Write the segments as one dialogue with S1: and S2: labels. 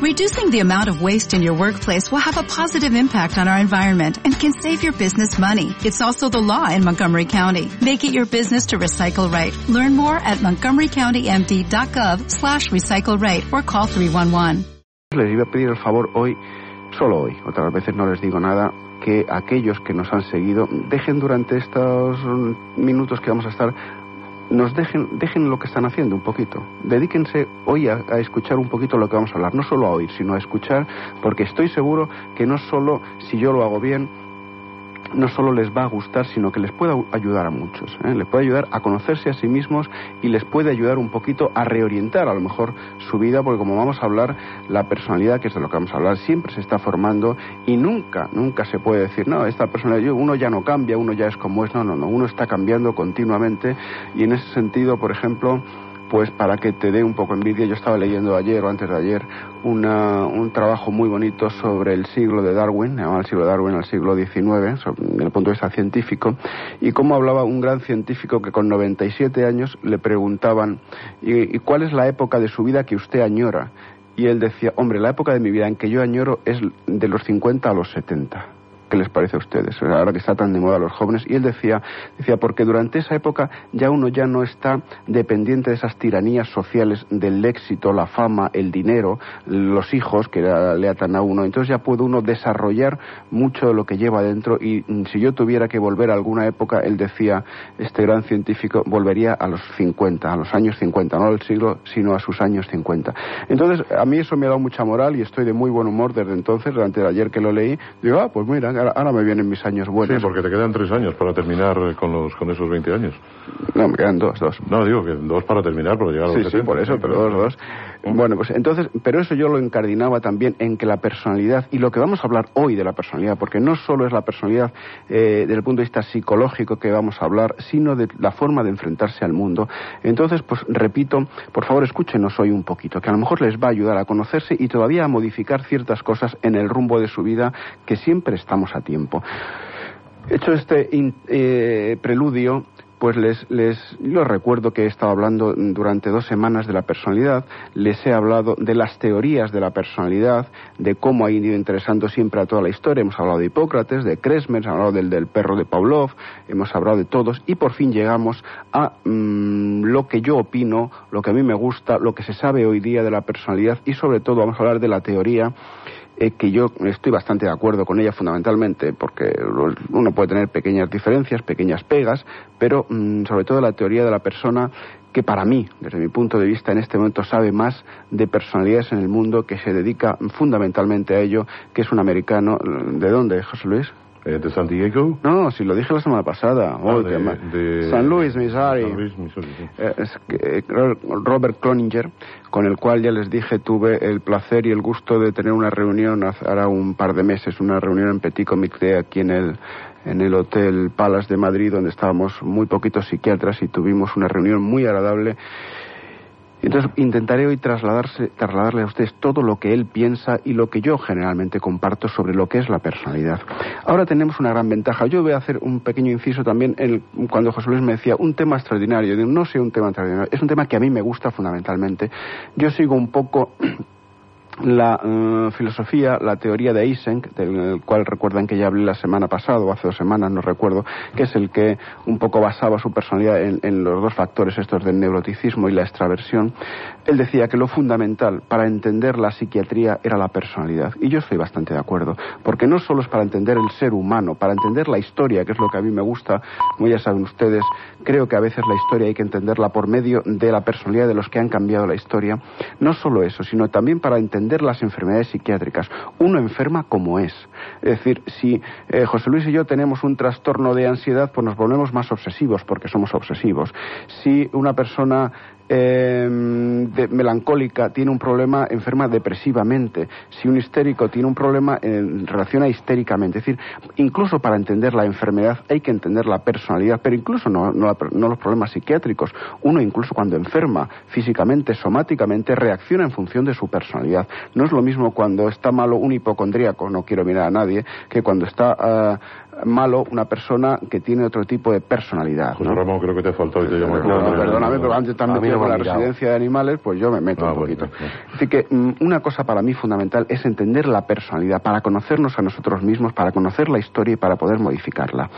S1: Reducing the amount of waste in your workplace will have a positive impact on our environment and can save your business money. It's also the law in Montgomery County. Make it your business to recycle right. Learn more at montgomerycountymd.gov slash recycle right or call 311.
S2: Les iba a pedir el favor hoy, solo hoy, otras veces no les digo nada, que aquellos que nos han seguido dejen durante estos minutos que vamos a estar nos dejen, dejen lo que están haciendo un poquito. Dedíquense hoy a, a, escuchar un poquito lo que vamos a hablar, no solo a oír, sino a escuchar, porque estoy seguro que no solo si yo lo hago bien, no solo les va a gustar, sino que les puede ayudar a muchos. ¿eh? Les puede ayudar a conocerse a sí mismos y les puede ayudar un poquito a reorientar a lo mejor su vida, porque como vamos a hablar, la personalidad, que es de lo que vamos a hablar, siempre se está formando y nunca, nunca se puede decir, no, esta personalidad, uno ya no cambia, uno ya es como es, no, no, no, uno está cambiando continuamente y en ese sentido, por ejemplo, pues para que te dé un poco envidia, yo estaba leyendo ayer o antes de ayer una, un trabajo muy bonito sobre el siglo de Darwin, llamaba el siglo de Darwin al siglo XIX, desde el punto de vista científico, y cómo hablaba un gran científico que con 97 años le preguntaban, ¿y, y cuál es la época de su vida que usted añora? Y él decía, hombre, la época de mi vida en que yo añoro es de los 50 a los 70 ¿Qué les parece a ustedes? Ahora que está tan de moda los jóvenes. Y él decía, decía, porque durante esa época ya uno ya no está dependiente de esas tiranías sociales del éxito, la fama, el dinero, los hijos que le atan a uno. Entonces ya puede uno desarrollar mucho de lo que lleva dentro. Y si yo tuviera que volver a alguna época, él decía, este gran científico, volvería a los 50, a los años 50, no al siglo, sino a sus años 50. Entonces, a mí eso me ha dado mucha moral y estoy de muy buen humor desde entonces, durante ayer que lo leí. Digo, ah, pues mira, ahora, me vienen mis años buenos.
S3: Sí, porque te quedan tres años para terminar con, los, con esos 20 años.
S2: No, me quedan dos, dos.
S3: No, digo que dos para terminar, para llegar a los
S2: sí, Sí, por eso, pero dos, dos. Bueno, pues entonces, pero eso yo lo encardinaba también en que la personalidad, y lo que vamos a hablar hoy de la personalidad, porque no solo es la personalidad eh, desde el punto de vista psicológico que vamos a hablar, sino de la forma de enfrentarse al mundo. Entonces, pues repito, por favor escúchenos hoy un poquito, que a lo mejor les va a ayudar a conocerse y todavía a modificar ciertas cosas en el rumbo de su vida que siempre estamos a tiempo. Hecho este eh, preludio, pues les, les recuerdo que he estado hablando durante dos semanas de la personalidad, les he hablado de las teorías de la personalidad, de cómo ha ido interesando siempre a toda la historia, hemos hablado de Hipócrates, de Kresmer, hemos hablado del, del perro de Pavlov, hemos hablado de todos y por fin llegamos a mmm, lo que yo opino, lo que a mí me gusta, lo que se sabe hoy día de la personalidad y sobre todo vamos a hablar de la teoría eh, que yo estoy bastante de acuerdo con ella fundamentalmente, porque uno puede tener pequeñas diferencias, pequeñas pegas, pero mmm, sobre todo la teoría de la persona que para mí, desde mi punto de vista, en este momento sabe más de personalidades en el mundo, que se dedica fundamentalmente a ello, que es un americano. ¿De dónde, José Luis?
S3: Eh, ¿De San Diego?
S2: No, si lo dije la semana pasada.
S3: Ah,
S2: Oh,
S3: de, de,
S2: San Luis, Missouri.
S3: San Luis, Missouri sí.
S2: Eh, es que, Robert Cloninger, con el cual ya les dije tuve el placer y el gusto de tener una reunión hace ahora un par de meses, una reunión en Petit Comité aquí en el en el Hotel Palace de Madrid, donde estábamos muy poquitos psiquiatras y tuvimos una reunión muy agradable. Entonces intentaré hoy trasladarse, trasladarle a ustedes todo lo que él piensa y lo que yo generalmente comparto sobre lo que es la personalidad. Ahora tenemos una gran ventaja. Yo voy a hacer un pequeño inciso también en, cuando José Luis me decía un tema extraordinario. No sé un tema extraordinario, es un tema que a mí me gusta fundamentalmente. Yo sigo un poco la uh, filosofía, la teoría de Eysenck, del cual recuerdan que ya hablé la semana pasada o hace dos semanas, no recuerdo, que es el que un poco basaba su personalidad en, en, los dos factores estos del neuroticismo y la extraversión, él decía que lo fundamental para entender la psiquiatría era la personalidad. Y yo estoy bastante de acuerdo, porque no solo es para entender el ser humano, para entender la historia, que es lo que a mí me gusta, como ya saben ustedes, creo que a veces la historia hay que entenderla por medio de la personalidad de los que han cambiado la historia. No solo eso, sino también para entender las enfermedades psiquiátricas. Uno enferma como es. Es decir, si eh, José Luis y yo tenemos un trastorno de ansiedad, pues nos volvemos más obsesivos porque somos obsesivos. Si una persona eh, de, melancólica tiene un problema, enferma depresivamente. Si un histérico tiene un problema, eh, reacciona histéricamente. Es decir, incluso para entender la enfermedad hay que entender la personalidad, pero incluso no, no, no los problemas psiquiátricos. Uno incluso cuando enferma físicamente, somáticamente, reacciona en función de su personalidad. No es lo mismo cuando está malo un hipocondríaco, no quiero mirar a nadie, que cuando está ah, malo una persona que tiene otro tipo de personalidad.
S3: José Ramón, creo que te ha faltado y te llamo.
S2: No, perdóname, pero antes también metido con la residencia de animales, pues yo me meto ah, un poquito. Así que mm, una cosa para mí fundamental es entender la personalidad, para conocernos a nosotros mismos, para conocer la historia y para poder modificarla.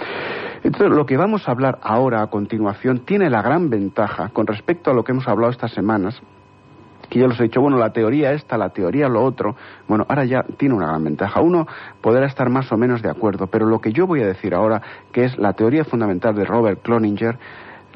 S2: Entonces, lo que vamos a hablar ahora a continuación tiene la gran ventaja con respecto a lo que hemos hablado estas semanas, que yo les he dicho, bueno, la teoría esta, la teoría lo otro, bueno, ahora ya tiene una gran ventaja. Uno podrá estar más o menos de acuerdo, pero lo que yo voy a decir ahora, que es la teoría fundamental de Robert Cloninger,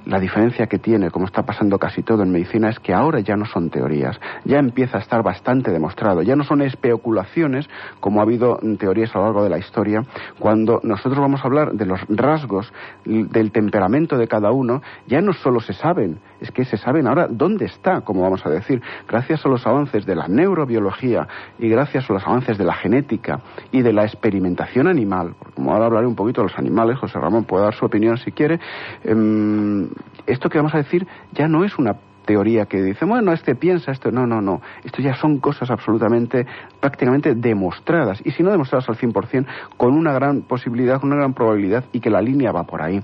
S2: la diferencia que tiene, como está pasando casi todo en medicina, es que ahora ya no son teorías, ya empieza a estar bastante demostrado, ya no son especulaciones, como ha habido teorías a lo largo de la historia, cuando nosotros vamos a hablar de los rasgos del temperamento de cada uno, ya no solo se saben, es que se saben ahora dónde está, como vamos a decir, gracias a los avances de la neurobiología y gracias a los avances de la genética y de la experimentación animal, como ahora hablaré un poquito de los animales, José Ramón puede dar su opinión si quiere, em, esto que vamos a decir ya no es una teoría que dice, bueno, este piensa esto. No, no, no. Esto ya son cosas absolutamente, prácticamente demostradas. Y si no demostradas al 100%, con una gran posibilidad, con una gran probabilidad, y que la línea va por ahí.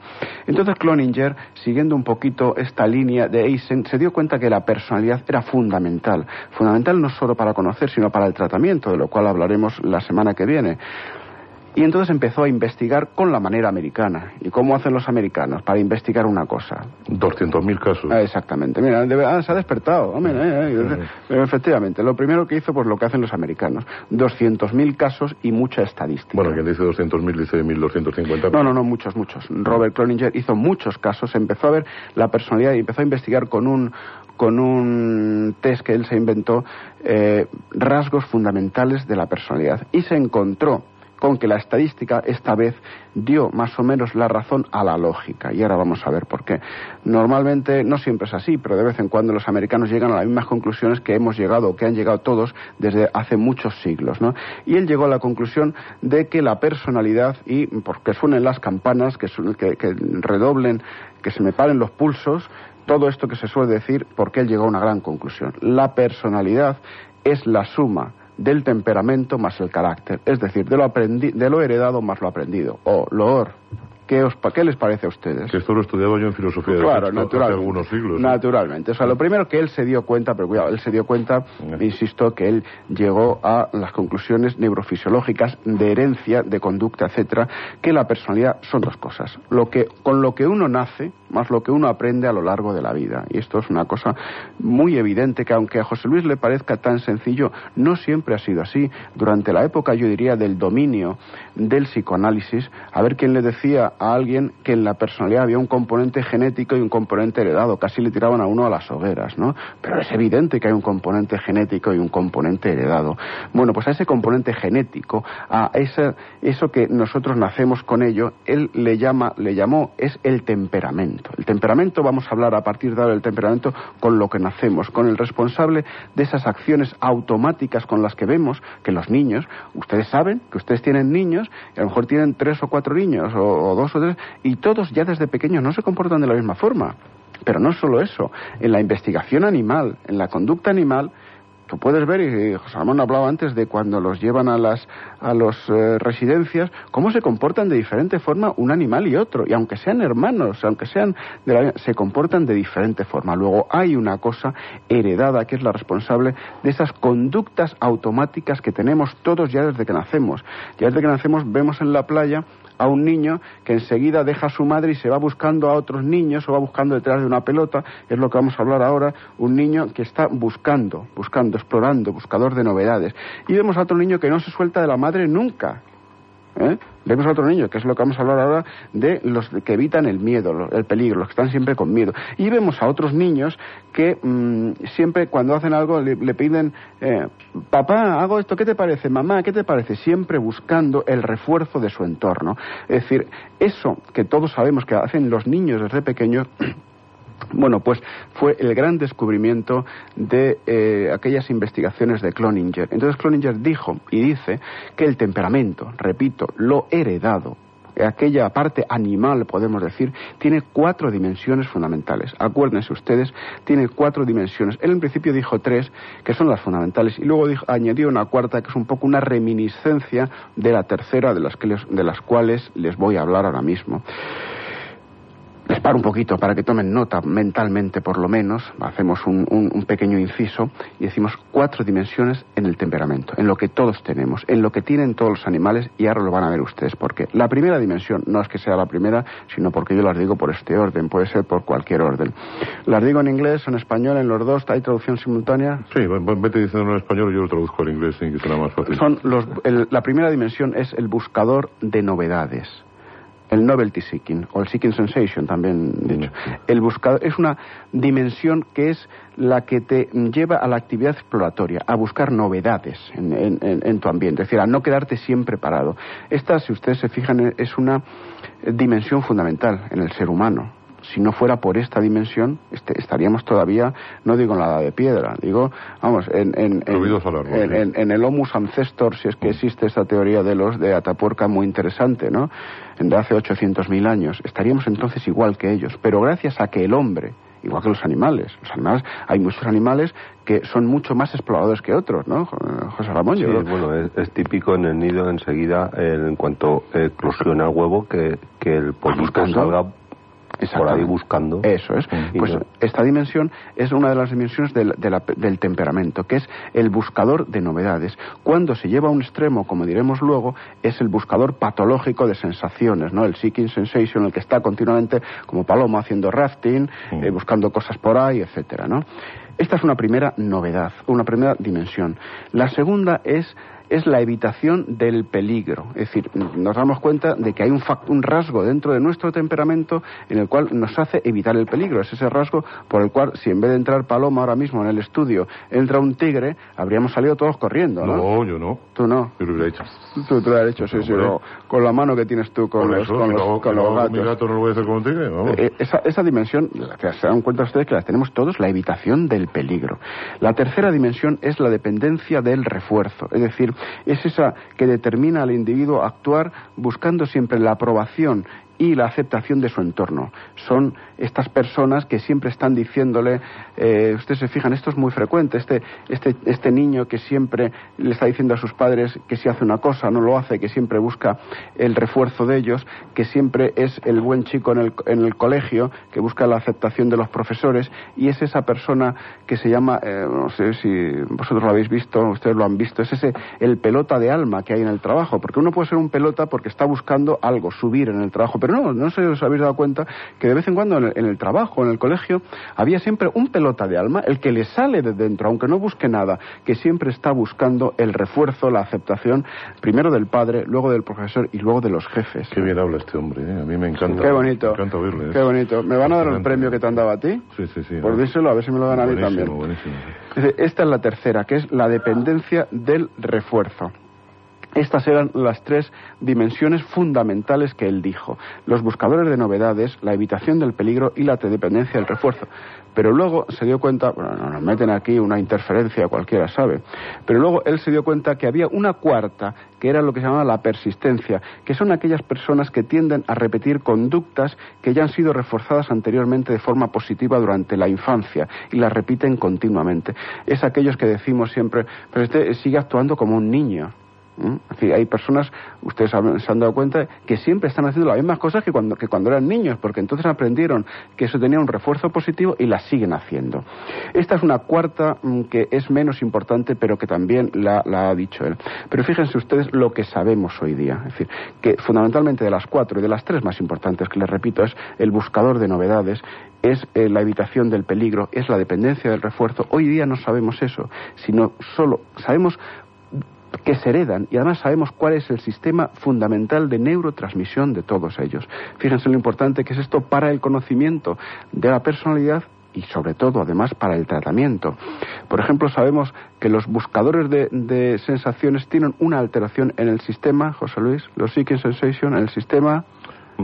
S2: Entonces Cloninger, siguiendo un poquito esta línea de Eisen, se dio cuenta que la personalidad era fundamental. Fundamental no solo para conocer, sino para el tratamiento, de lo cual hablaremos la semana que viene. Y entonces empezó a investigar con la manera americana. ¿Y cómo hacen los americanos para investigar una cosa?
S3: 200.000 casos.
S2: Ah, exactamente. Mira, se ha despertado. Eh, eh, eh, efectivamente, lo primero que hizo, pues lo que hacen los americanos. 200.000 casos y mucha estadística.
S3: Bueno, quien dice 200.000 dice 1.250.
S2: No, no, no, muchos, muchos. Robert Cloninger hizo muchos casos, empezó a ver la personalidad y empezó a investigar con un, con un test que él se inventó rasgos fundamentales de la personalidad. Y se encontró con que la estadística esta vez dio más o menos la razón a la lógica. Y ahora vamos a ver por qué. Normalmente no siempre es así, pero de vez en cuando los americanos llegan a las mismas conclusiones que hemos llegado, o que han llegado todos desde hace muchos siglos. ¿no? Y él llegó a la conclusión de que la personalidad, y porque suenen las campanas, que, que, que redoblen, que se me paren los pulsos, todo esto que se suele decir, porque él llegó a una gran conclusión. La personalidad es la suma del temperamento más el carácter, es decir, de lo, de lo heredado más lo aprendido, o loor. ¿Qué, os, ¿Qué les parece a ustedes?
S3: Que esto lo estudiaba yo en filosofía de
S2: claro, hace
S3: algunos siglos.
S2: Naturalmente. O sea, lo primero que él se dio cuenta, pero cuidado, él se dio cuenta, insisto, que él llegó a las conclusiones neurofisiológicas de herencia, de conducta, etcétera, que la personalidad son dos cosas. Lo que, con lo que uno nace, más lo que uno aprende a lo largo de la vida. Y esto es una cosa muy evidente que aunque a José Luis le parezca tan sencillo, no siempre ha sido así. Durante la época, yo diría, del dominio del psicoanálisis, a ver quién le decía a alguien que en la personalidad había un componente genético y un componente heredado. Casi le tiraban a uno a las hogueras, ¿no? Pero es evidente que hay un componente genético y un componente heredado. Bueno, pues a ese componente genético, a ese, eso que nosotros nacemos con ello, él le llama, le llamó, es el temperamento. El temperamento, vamos a hablar a partir de ahora del temperamento con lo que nacemos, con el responsable de esas acciones automáticas con las que vemos que los niños, ustedes saben que ustedes tienen niños, y a lo mejor tienen tres o cuatro niños, o, o dos y todos ya desde pequeños no se comportan de la misma forma. Pero no solo eso, en la investigación animal, en la conducta animal, Tú puedes ver, y José Ramón hablaba antes de cuando los llevan a las a los eh, residencias, cómo se comportan de diferente forma un animal y otro. Y aunque sean hermanos, aunque sean de la, se comportan de diferente forma. Luego hay una cosa heredada que es la responsable de esas conductas automáticas que tenemos todos ya desde que nacemos. Ya desde que nacemos vemos en la playa a un niño que enseguida deja a su madre y se va buscando a otros niños o va buscando detrás de una pelota, es lo que vamos a hablar ahora, un niño que está buscando, buscando, explorando, buscador de novedades. Y vemos a otro niño que no se suelta de la madre nunca, ¿Eh? Vemos a otro niño, que es lo que vamos a hablar ahora, de los que evitan el miedo, el peligro, los que están siempre con miedo. Y vemos a otros niños que mm, siempre cuando hacen algo le, piden, eh, papá, hago esto, ¿qué te parece? Mamá, ¿qué te parece? Siempre buscando el refuerzo de su entorno. Es decir, eso que todos sabemos que hacen los niños desde pequeños, Bueno, pues fue el gran descubrimiento de eh, aquellas investigaciones de Cloninger. Entonces Cloninger dijo y dice que el temperamento, repito, lo heredado, aquella parte animal, podemos decir, tiene cuatro dimensiones fundamentales. Acuérdense ustedes, tiene cuatro dimensiones. Él en principio dijo tres, que son las fundamentales, y luego añadió una cuarta, que es un poco una reminiscencia de la tercera, de las, que de las cuales les voy a hablar ahora mismo. Paro un poquito para que tomen nota mentalmente, por lo menos. Hacemos un, pequeño inciso y decimos cuatro dimensiones en el temperamento, en lo que todos tenemos, en lo que tienen todos los animales y ahora lo van a ver ustedes porque la primera dimensión no es que sea la primera, sino porque yo las digo por este orden, puede ser por cualquier orden. Las digo en inglés o en español, en los dos, ¿hay traducción simultánea?
S3: Sí, vete diciendo en español y yo lo traduzco en inglés, que será más fácil.
S2: Son los, la primera dimensión es el buscador de novedades el novelty seeking o el seeking sensation también dicho. El buscador es una dimensión que es la que te lleva a la actividad exploratoria, a buscar novedades en, tu ambiente, es decir, a no quedarte siempre parado. Esta, si ustedes se fijan, es una dimensión fundamental en el ser humano si no fuera por esta dimensión, este, estaríamos todavía, no digo en la edad de piedra, digo, vamos, en, en, en, el Homus ancestor, si es que mm. existe esta teoría de los de Atapuerca muy interesante, ¿no? De hace 800.000 años. Estaríamos entonces igual que ellos, pero gracias a que el hombre, igual que los animales. Los animales, hay muchos animales que son mucho más exploradores que otros, ¿no? José Ramón,
S4: sí, bueno, es, típico en el nido enseguida, en cuanto eclosiona el huevo, que, que el pollito salga por ahí buscando.
S2: Eso es. Pues esta dimensión es una de las dimensiones del, del, temperamento, que es el buscador de novedades. Cuando se lleva a un extremo, como diremos luego, es el buscador patológico de sensaciones, ¿no? El seeking sensation, el que está continuamente como paloma haciendo rafting, eh, buscando cosas por ahí, etcétera, ¿no? Esta es una primera novedad, una primera dimensión. La segunda es es la evitación del peligro. Es decir, nos damos cuenta de que hay un, un, rasgo dentro de nuestro temperamento en el cual nos hace evitar el peligro. Es ese rasgo por el cual, si en vez de entrar Paloma ahora mismo en el estudio, entra un tigre, habríamos salido todos corriendo, ¿no?
S3: No, yo no.
S2: Tú no.
S3: Yo lo hubiera hecho.
S2: Tú, tú lo has hecho, sí, sí. con la mano que tienes tú con, los, con, los, con los gatos.
S3: Mi gato no lo voy a hacer con un tigre, vamos.
S2: Eh, esa, esa dimensión, que se dan cuenta ustedes que la tenemos todos, la evitación del peligro. La tercera dimensión es la dependencia del refuerzo. Es decir, es esa que determina al individuo actuar buscando siempre la aprobación y la aceptación de su entorno. Son estas personas que siempre están diciéndole, eh, ustedes se fijan, esto es muy frecuente, este, este, este niño que siempre le está diciendo a sus padres que si hace una cosa no lo hace, que siempre busca el refuerzo de ellos, que siempre es el buen chico en el, en el colegio, que busca la aceptación de los profesores, y es esa persona que se llama, eh, no sé si vosotros lo habéis visto, ustedes lo han visto, es ese el pelota de alma que hay en el trabajo, porque uno puede ser un pelota porque está buscando algo, subir en el trabajo, no, no sé si os habéis dado cuenta que de vez en cuando en el, trabajo, en el colegio, había siempre un pelota de alma, el que le sale de dentro, aunque no busque nada, que siempre está buscando el refuerzo, la aceptación, primero del padre, luego del profesor y luego de los jefes.
S3: Qué bien habla este hombre, ¿eh? a mí me encanta.
S2: Qué bonito.
S3: Me encanta oírle.
S2: Qué bonito. ¿Me van a dar el premio que te han dado a ti?
S3: Sí, sí, sí.
S2: Por díselo, a ver si me lo dan a mí también.
S3: Buenísimo.
S2: Esta es la tercera, que es la dependencia del refuerzo. Estas eran las tres dimensiones fundamentales que él dijo. Los buscadores de novedades, la evitación del peligro y la dependencia del refuerzo. Pero luego se dio cuenta, bueno, nos meten aquí una interferencia, cualquiera sabe, pero luego él se dio cuenta que había una cuarta, que era lo que se llamaba la persistencia, que son aquellas personas que tienden a repetir conductas que ya han sido reforzadas anteriormente de forma positiva durante la infancia y las repiten continuamente. Es aquellos que decimos siempre, pero este sigue actuando como un niño hay personas, ustedes se han dado cuenta, que siempre están haciendo las mismas cosas que cuando, que cuando eran niños, porque entonces aprendieron que eso tenía un refuerzo positivo y las siguen haciendo. Esta es una cuarta mm, que es menos importante, pero que también la, ha dicho él. Pero fíjense ustedes lo que sabemos hoy día. Es decir, que fundamentalmente de las cuatro y de las tres más importantes, que les repito, es el buscador de novedades, es eh, la evitación del peligro, es la dependencia del refuerzo. Hoy día no sabemos eso, sino solo sabemos que se heredan y además sabemos cuál es el sistema fundamental de neurotransmisión de todos ellos. Fíjense lo importante que es esto para el conocimiento de la personalidad y sobre todo además para el tratamiento. Por ejemplo, sabemos que los buscadores de, sensaciones tienen una alteración en el sistema, José Luis, los seeking sensation, en el sistema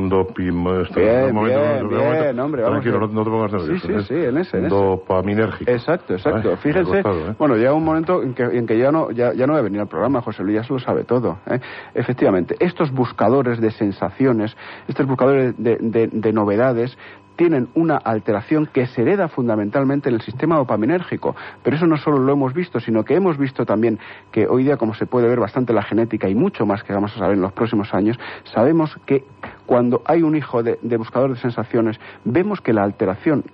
S3: Dopim,
S2: bien, bien, bien, hombre, vamos
S3: Tranquilo, no, te pongas nervioso.
S2: Sí, sí, sí, en ese, en.
S3: Dopaminérgico.
S2: Exacto, exacto. Fíjense, ¿eh? bueno, llega un momento en que, en que ya, no, ya, ya no va a venir al programa, José Luis ya se lo sabe todo. ¿eh? Efectivamente, estos buscadores de sensaciones, estos buscadores de, de, de novedades, tienen una alteración que se hereda fundamentalmente en el sistema dopaminérgico. Pero eso no solo lo hemos visto, sino que hemos visto también que hoy día, como se puede ver bastante la genética y mucho más que vamos a saber en los próximos años, sabemos que cuando hay un hijo de, buscador de sensaciones, vemos que la alteración,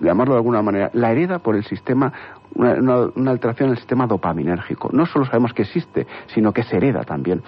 S2: llamarlo de alguna manera, la hereda por el sistema, una, una, alteración en el sistema dopaminérgico. No solo sabemos que existe, sino que se hereda también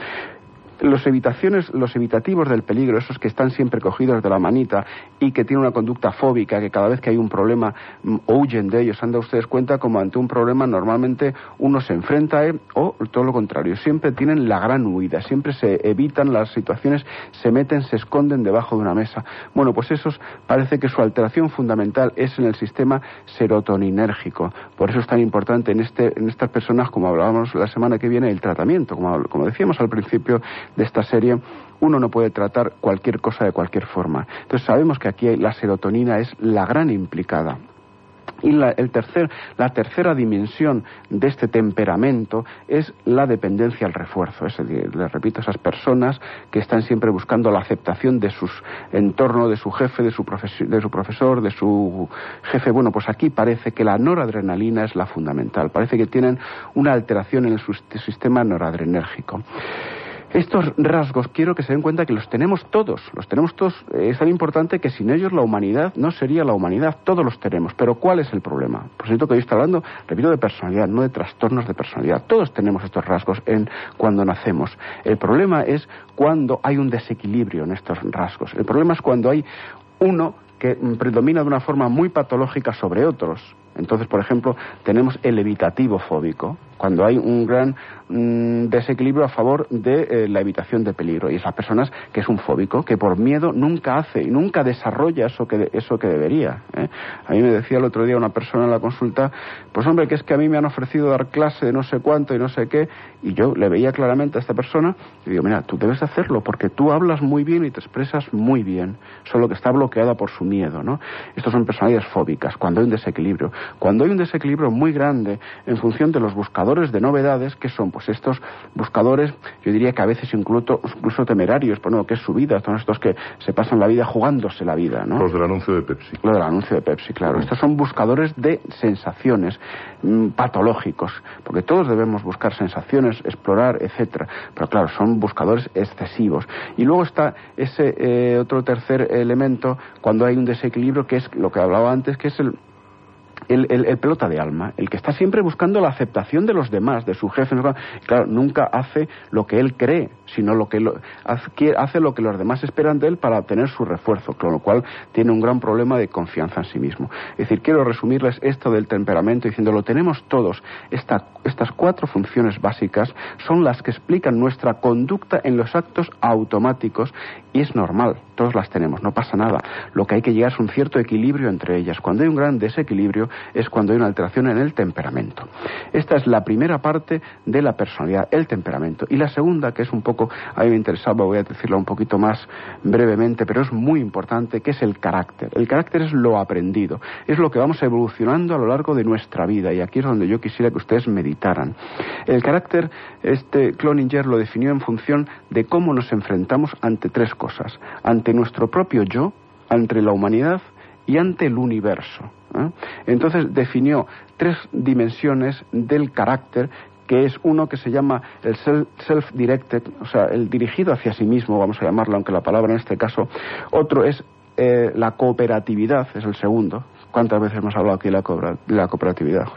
S2: los evitaciones, los evitativos del peligro, esos que están siempre cogidos de la manita y que tienen una conducta fóbica, que cada vez que hay un problema mm, huyen de ellos, han dado ustedes cuenta como ante un problema normalmente uno se enfrenta a él o todo lo contrario, siempre tienen la gran huida, siempre se evitan las situaciones, se meten, se esconden debajo de una mesa. Bueno, pues esos parece que su alteración fundamental es en el sistema serotoninérgico. Por eso es tan importante en, este, en estas personas, como hablábamos la semana que viene, el tratamiento. Como decíamos al principio, de esta serie, uno no puede tratar cualquier cosa de cualquier forma. Entonces sabemos que aquí la serotonina es la gran implicada. Y la, el tercer, la tercera dimensión de este temperamento es la dependencia al refuerzo. Es decir, les repito, esas personas que están siempre buscando la aceptación de su entorno, de su jefe, de su, de su profesor, de su jefe. Bueno, pues aquí parece que la noradrenalina es la fundamental. Parece que tienen una alteración en el sistema noradrenérgico. Estos rasgos quiero que se den cuenta que los tenemos todos, los tenemos todos. Es tan importante que sin ellos la humanidad no sería la humanidad, todos los tenemos. Pero ¿cuál es el problema? Por cierto que hoy estoy hablando, repito, de personalidad, no de trastornos de personalidad. Todos tenemos estos rasgos en cuando nacemos. El problema es cuando hay un desequilibrio en estos rasgos. El problema es cuando hay uno que predomina de una forma muy patológica sobre otros. Entonces, por ejemplo, tenemos el evitativo fóbico, cuando hay un gran mm, desequilibrio a favor de eh, la evitación de peligro. Y esas personas que es un fóbico, que por miedo nunca hace y nunca desarrolla eso que, eso que debería. ¿eh? A mí me decía el otro día una persona en la consulta, pues hombre, que es que a mí me han ofrecido dar clase de no sé cuánto y no sé qué, y yo le veía claramente a esta persona y digo, mira, tú debes hacerlo porque tú hablas muy bien y te expresas muy bien, solo que está bloqueada por su miedo, ¿no? Estos son personalidades fóbicas, cuando hay un desequilibrio. Cuando hay un desequilibrio muy grande en función de los buscadores de novedades, que son pues estos buscadores, yo diría que a veces incluso, incluso temerarios, por no, que es su vida, son estos que se pasan la vida jugándose la vida, ¿no?
S3: Los del anuncio de Pepsi.
S2: Los del anuncio de Pepsi, claro. Estos son buscadores de sensaciones mm, patológicos, porque todos debemos buscar sensaciones, explorar, etcétera. Pero claro, son buscadores excesivos. Y luego está ese eh, otro tercer elemento cuando hay un desequilibrio que es lo que hablaba antes, que es el el, pelota de alma, el que está siempre buscando la aceptación de los demás, de su jefe. Claro, nunca hace lo que él cree, sino lo que hace lo que los demás esperan de él para obtener su refuerzo, con lo cual tiene un gran problema de confianza en sí mismo. Es decir, quiero resumirles esto del temperamento diciendo, lo tenemos todos. estas cuatro funciones básicas son las que explican nuestra conducta en los actos automáticos y es normal, todos las tenemos, no pasa nada. Lo que hay que llegar es un cierto equilibrio entre ellas. Cuando hay un gran desequilibrio es cuando hay una alteración en el temperamento. Esta es la primera parte de la personalidad, el temperamento. Y la segunda, que es un poco, a mí me interesaba, voy a decirlo un poquito más brevemente, pero es muy importante, que es el carácter. El carácter es lo aprendido, es lo que vamos evolucionando a lo largo de nuestra vida. Y aquí es donde yo quisiera que ustedes meditaran. El carácter, este Cloninger lo definió en función de cómo nos enfrentamos ante tres cosas. Ante nuestro propio yo, ante la humanidad y ante el universo. ¿eh? Entonces definió tres dimensiones del carácter que es uno que se llama el self-directed, o sea, el dirigido hacia sí mismo, vamos a llamarlo, aunque la palabra en este caso. Otro es eh, la cooperatividad, es el segundo. ¿Cuántas veces hemos hablado aquí de la, cooperatividad,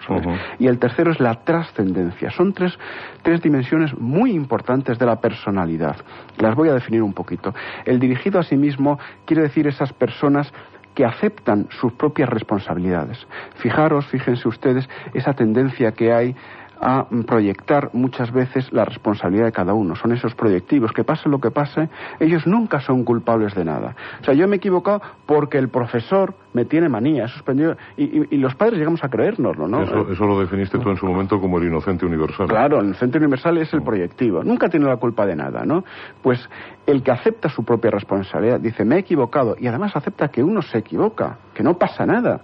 S2: Y el tercero es la trascendencia. Son tres, tres dimensiones muy importantes de la personalidad. Las voy a definir un poquito. El dirigido a sí mismo quiere decir esas personas que aceptan sus propias responsabilidades. Fijaros, fíjense ustedes, esa tendencia que hay a proyectar muchas veces la responsabilidad de cada uno. Son esos proyectivos, que pase lo que pase, ellos nunca son culpables de nada. O sea, yo me he equivocado porque el profesor me tiene manía, suspendido, y, y, los padres llegamos a creérnoslo, ¿no?
S3: Eso, lo definiste tú en su momento como el inocente universal.
S2: Claro, el inocente universal es el proyectivo, nunca tiene la culpa de nada, ¿no? Pues el que acepta su propia responsabilidad, dice, me he equivocado, y además acepta que uno se equivoca, que no pasa nada.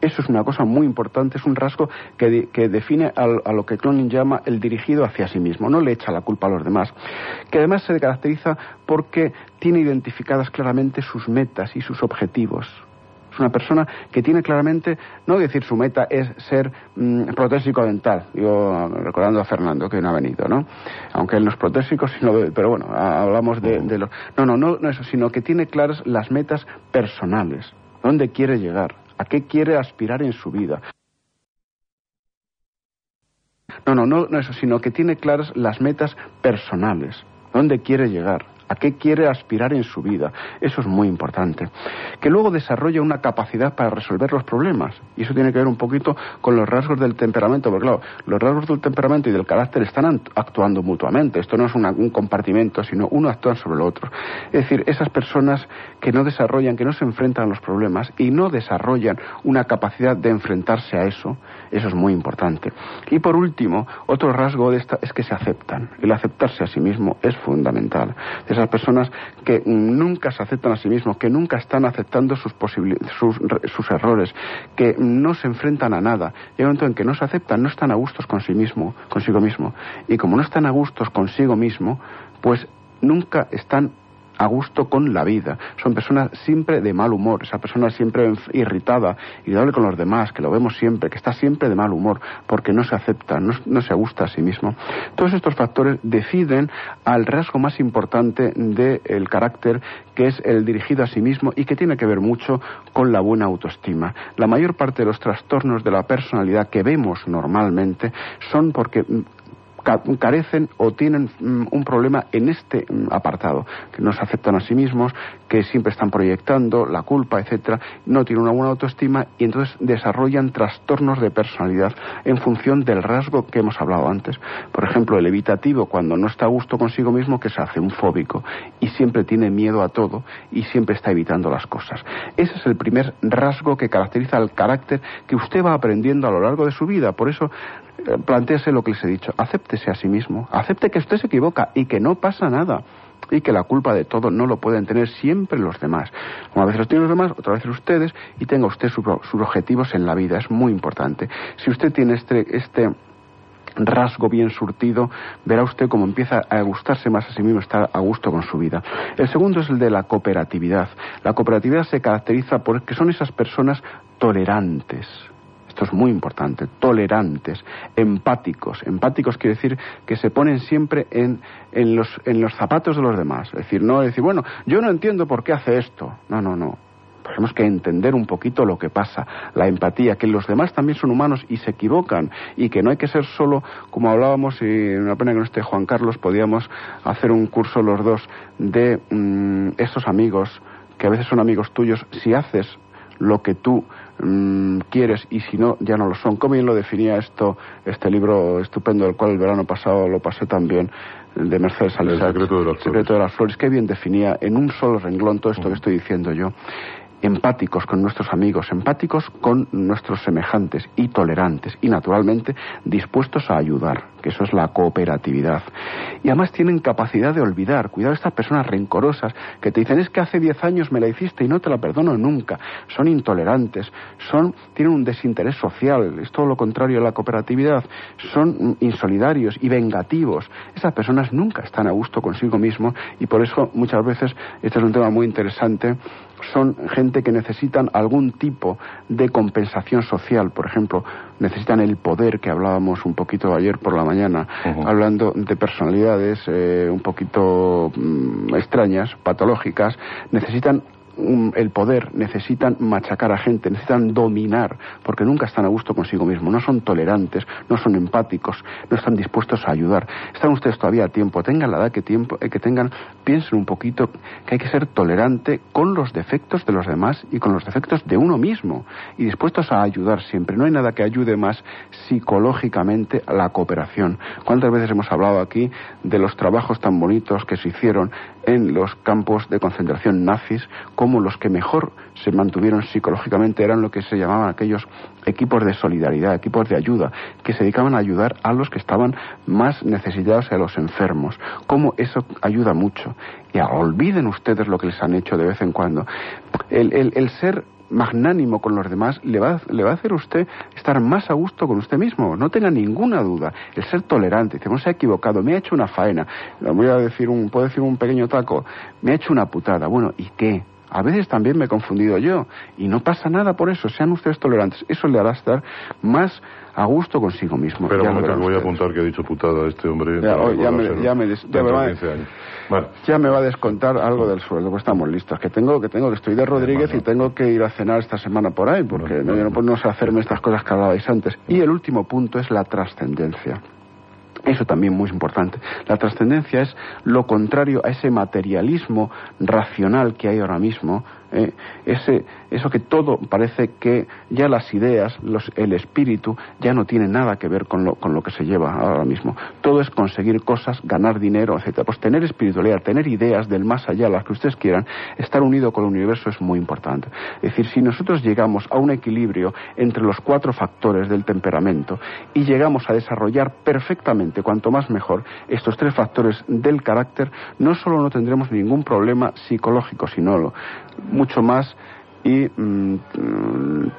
S2: Eso es una cosa muy importante, es un rasgo que, que define a, lo que Cloning llama el dirigido hacia sí mismo, no le echa la culpa a los demás, que además se caracteriza porque tiene identificadas claramente sus metas y sus objetivos. Es una persona que tiene claramente, no decir su meta es ser mm, protésico dental, digo, recordando a Fernando que no ha venido, ¿no? Aunque él no es protésico, sino pero bueno, hablamos de, de los... No, no, no, no eso, sino que tiene claras las metas personales, dónde quiere llegar, a qué quiere aspirar en su vida. No, no, no, no eso, sino que tiene claras las metas personales, dónde quiere llegar, a qué quiere aspirar en su vida. Eso es muy importante. Que luego desarrolla una capacidad para resolver los problemas. Y eso tiene que ver un poquito con los rasgos del temperamento, porque claro, los rasgos del temperamento y del carácter están actuando mutuamente. Esto no es un compartimento, sino uno actúa sobre el otro. Es decir, esas personas que no desarrollan, que no se enfrentan a los problemas y no desarrollan una capacidad de enfrentarse a eso, eso es muy importante. Y por último, otro rasgo de esta es que se aceptan. El aceptarse a sí mismo es fundamental esas personas que nunca se aceptan a sí mismos, que nunca están aceptando sus, sus, sus errores, que no se enfrentan a nada. Llega un momento en que no se aceptan, no están a gustos con sí mismo, consigo mismo. Y como no están a gustos consigo mismo, pues nunca están a gusto con la vida. Son personas siempre de mal humor, esa persona siempre irritada, irritable con los demás, que lo vemos siempre, que está siempre de mal humor, porque no se acepta, no, no se gusta a sí mismo. Todos estos factores deciden al rasgo más importante del carácter, que es el dirigido a sí mismo y que tiene que ver mucho con la buena autoestima. La mayor parte de los trastornos de la personalidad que vemos normalmente son porque carecen o tienen mm, un problema en este mm, apartado, que no se aceptan a sí mismos, que siempre están proyectando la culpa, etcétera, no tienen una buena autoestima y entonces desarrollan trastornos de personalidad en función del rasgo que hemos hablado antes. Por ejemplo, el evitativo, cuando no está a gusto consigo mismo, que se hace un fóbico y siempre tiene miedo a todo y siempre está evitando las cosas. Ese es el primer rasgo que caracteriza el carácter que usted va aprendiendo a lo largo de su vida. Por eso eh, planteese lo que les he dicho, a sí mismo, acepte que usted se equivoca y que no pasa nada y que la culpa de todo no lo pueden tener siempre los demás. Una vez los tienen los demás, otra vez ustedes y tenga usted sus, objetivos en la vida, es muy importante. Si usted tiene este, este rasgo bien surtido, verá usted cómo empieza a gustarse más a sí mismo, estar a gusto con su vida. El segundo es el de la cooperatividad. La cooperatividad se caracteriza por que son esas personas tolerantes, esto es muy importante, tolerantes, empáticos. Empáticos quiere decir que se ponen siempre en, en, los, en los zapatos de los demás. Es decir, no decir, bueno, yo no entiendo por qué hace esto. No, no, no. Tenemos que entender un poquito lo que pasa, la empatía, que los demás también son humanos y se equivocan y que no hay que ser solo, como hablábamos, y una pena que no esté Juan Carlos, podíamos hacer un curso los dos de mm, estos amigos, que a veces son amigos tuyos, si haces lo que tú mm, quieres y si no, ya no lo son. ¿Cómo bien lo definía esto, este libro estupendo del cual el verano pasado lo pasé también, de Mercedes Salazar?
S3: El secreto de las flores.
S2: Secreto de las flores. Qué bien definía en un solo renglón todo esto que estoy diciendo yo empáticos con nuestros amigos, empáticos con nuestros semejantes y tolerantes y naturalmente dispuestos a ayudar, que eso es la cooperatividad. Y además tienen capacidad de olvidar, cuidado estas personas rencorosas que te dicen es que hace diez años me la hiciste y no te la perdono nunca, son intolerantes, son, tienen un desinterés social, es todo lo contrario a la cooperatividad, son insolidarios y vengativos. Esas personas nunca están a gusto consigo mismos y por eso muchas veces, este es un tema muy interesante, son gente que necesitan algún tipo de compensación social, por ejemplo, necesitan el poder que hablábamos un poquito ayer por la mañana, hablando de personalidades eh, un poquito mm, extrañas, patológicas, necesitan el poder, necesitan machacar a gente, necesitan dominar, porque nunca están a gusto consigo mismos, no son tolerantes, no son empáticos, no están dispuestos a ayudar. Están ustedes todavía a tiempo, tengan la edad que, tiempo, eh, que tengan, piensen un poquito que hay que ser tolerante con los defectos de los demás y con los defectos de uno mismo y dispuestos a ayudar siempre. No hay nada que ayude más psicológicamente a la cooperación. ¿Cuántas veces hemos hablado aquí de los trabajos tan bonitos que se hicieron en los campos de concentración nazis, como los que mejor se mantuvieron psicológicamente eran lo que se llamaban aquellos equipos de solidaridad, equipos de ayuda, que se dedicaban a ayudar a los que estaban más necesitados y a los enfermos. Cómo eso ayuda mucho. Y olviden ustedes lo que les han hecho de vez en cuando. El, el, el ser magnánimo con los demás le va, le va a hacer usted estar más a gusto con usted mismo. No tenga ninguna duda. El ser tolerante, que no se ha equivocado, me ha hecho una faena. Voy a decir un, puedo decir un pequeño taco. Me ha hecho una putada. Bueno, ¿y qué? A veces también me he confundido yo. Y no pasa nada por eso. Sean ustedes tolerantes. Eso le hará estar más a gusto consigo mismo.
S3: Pero voy a apuntar que ha dicho putada a este hombre.
S2: Ya, me, ya, me, ya, me va, a descontar algo del sueldo, pues estamos listos. Que tengo, que tengo, que estoy de Rodríguez y tengo que ir a cenar esta semana por ahí, porque no, no, no sé hacerme estas cosas que hablabais antes. Y el último punto es la trascendencia. Eso también muy importante. La trascendencia es lo contrario a ese materialismo racional que hay ahora mismo, ¿eh? ese, eso que todo parece que ya las ideas, los, el espíritu, ya no tiene nada que ver con lo, con lo que se lleva ahora mismo. Todo es conseguir cosas, ganar dinero, etc. Pues tener espiritualidad, tener ideas del más allá, las que ustedes quieran, estar unido con el universo es muy importante. Es decir, si nosotros llegamos a un equilibrio entre los cuatro factores del temperamento y llegamos a desarrollar perfectamente, cuanto más mejor, estos tres factores del carácter, no solo no tendremos ningún problema psicológico, sino lo, mucho más y mm, mm,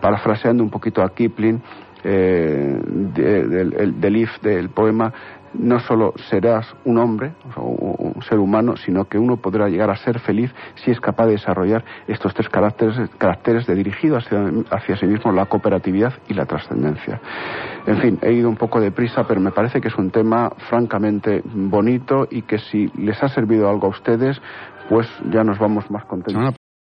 S2: parafraseando un poquito a Kipling eh, del, del if del poema no solo serás un hombre, o un ser humano, sino que uno podrá llegar a ser feliz si es capaz de desarrollar estos tres caracteres, caracteres de dirigido hacia, hacia sí mismo, la cooperatividad y la trascendencia. En fin, he ido un poco deprisa, pero me parece que es un tema francamente bonito y que si les ha servido algo a ustedes, pues ya nos vamos más contentos.